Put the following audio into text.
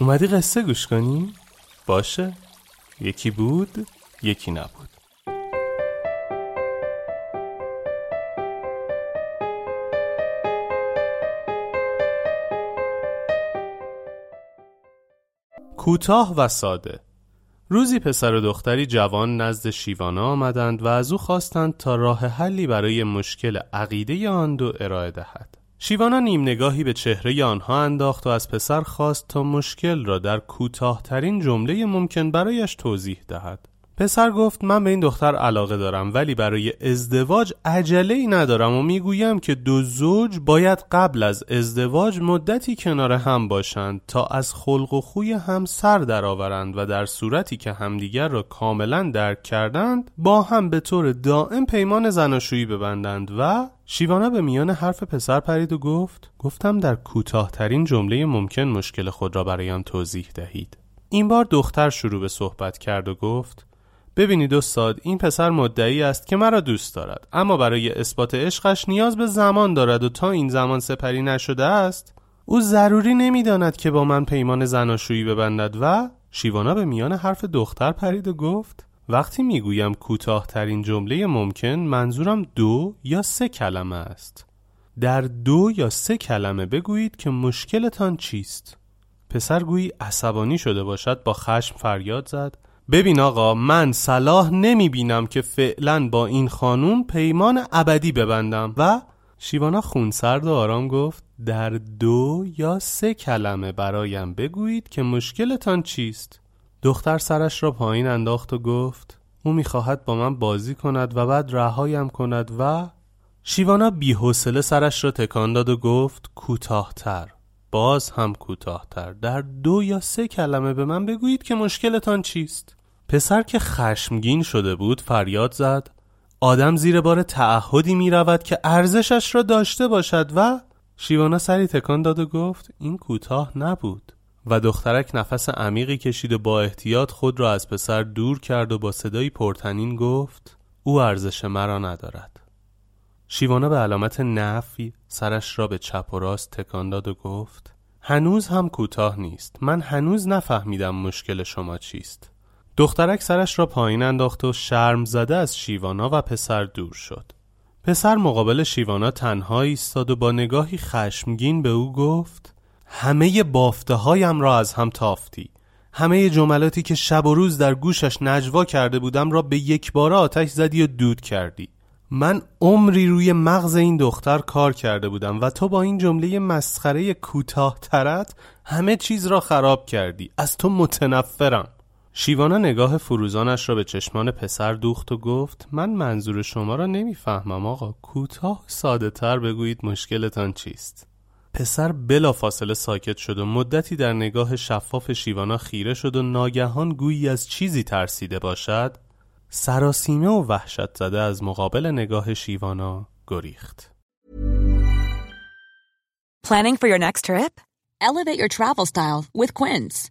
اومدی قصه گوش کنی؟ باشه. یکی بود یکی نبود. کوتاه و ساده. روزی پسر و دختری جوان نزد شیوانا آمدند و از او خواستند تا راه حلی برای مشکل عقیده آن دو ارائه دهد. شیوانا نیم نگاهی به چهره آنها انداخت و از پسر خواست تا مشکل را در کوتاهترین جمله ممکن برایش توضیح دهد. پسر گفت من به این دختر علاقه دارم ولی برای ازدواج عجله ای ندارم و می‌گویم که دو زوج باید قبل از ازدواج مدتی کنار هم باشند تا از خلق و خوی هم سر درآورند و در صورتی که همدیگر را کاملا درک کردند با هم به طور دائم پیمان زناشویی ببندند و شیوانا به میان حرف پسر پرید و گفت گفتم در کوتاهترین جمله ممکن مشکل خود را برایم توضیح دهید. این بار دختر شروع به صحبت کرد و گفت ببینید استاد این پسر مدعی است که مرا دوست دارد. اما برای اثبات عشقش نیاز به زمان دارد و تا این زمان سپری نشده است او ضروری نمی‌داند که با من پیمان زناشویی ببندد و شیوانا به میان حرف دختر پرید و گفت وقتی می‌گویم کوتاهترین جمله ممکن منظورم دو یا سه کلمه است. در دو یا سه کلمه بگویید که مشکلتان چیست. پسر گویی عصبانی شده باشد با خشم فریاد زد. ببین آقا من صلاح نمی بینم که فعلا با این خانوم پیمان ابدی ببندم. و شیوانا خونسرد و آرام گفت در دو یا سه کلمه برایم بگویید که مشکلتان چیست. دختر سرش را پایین انداخت و گفت او می‌خواهد با من بازی کند و بعد رهایم کند. و شیوانا بیحوصله سرش را تکان داد و گفت کوتاهتر باز هم کوتاهتر. در دو یا سه کلمه به من بگویید که مشکلتان چیست. پسر که خشمگین شده بود فریاد زد. آدم زیر بار تعهدی می رود که ارزشش را داشته باشد و شیوانا سری تکان داد و گفت این کوتاه نبود. و دخترک نفس عمیقی کشید و با احتیاط خود را از پسر دور کرد و با صدایی پرتنین گفت او ارزش مرا ندارد. شیوانا به علامت نفی سرش را به چپ و راست تکان داد و گفت هنوز هم کوتاه نیست. من هنوز نفهمیدم مشکل شما چیست. دخترک سرش را پایین انداخت و شرم زده از شیوانا و پسر دور شد. پسر مقابل شیوانا تنها ایستاد و با نگاهی خشمگین به او گفت همه بافته هایم را از هم تافتی. همه جملاتی که شب و روز در گوشش نجوا کرده بودم را به یک بار آتش زدی و دود کردی. من عمری روی مغز این دختر کار کرده بودم و تو با این جمله مسخره کوتاه ترت همه چیز را خراب کردی. از تو متنفرم. شیوانا نگاه فروزانش را به چشمان پسر دوخت و گفت من منظور شما را نمی‌فهمم آقا کوتاه ساده تر بگویید مشکلتان چیست پسر بلا فاصله ساکت شد و مدتی در نگاه شفاف شیوانا خیره شد و ناگهان گویی از چیزی ترسیده باشد سراسیمه و وحشت زده از مقابل نگاه شیوانا گریخت Planning for your next trip? Elevate your travel style with Quince.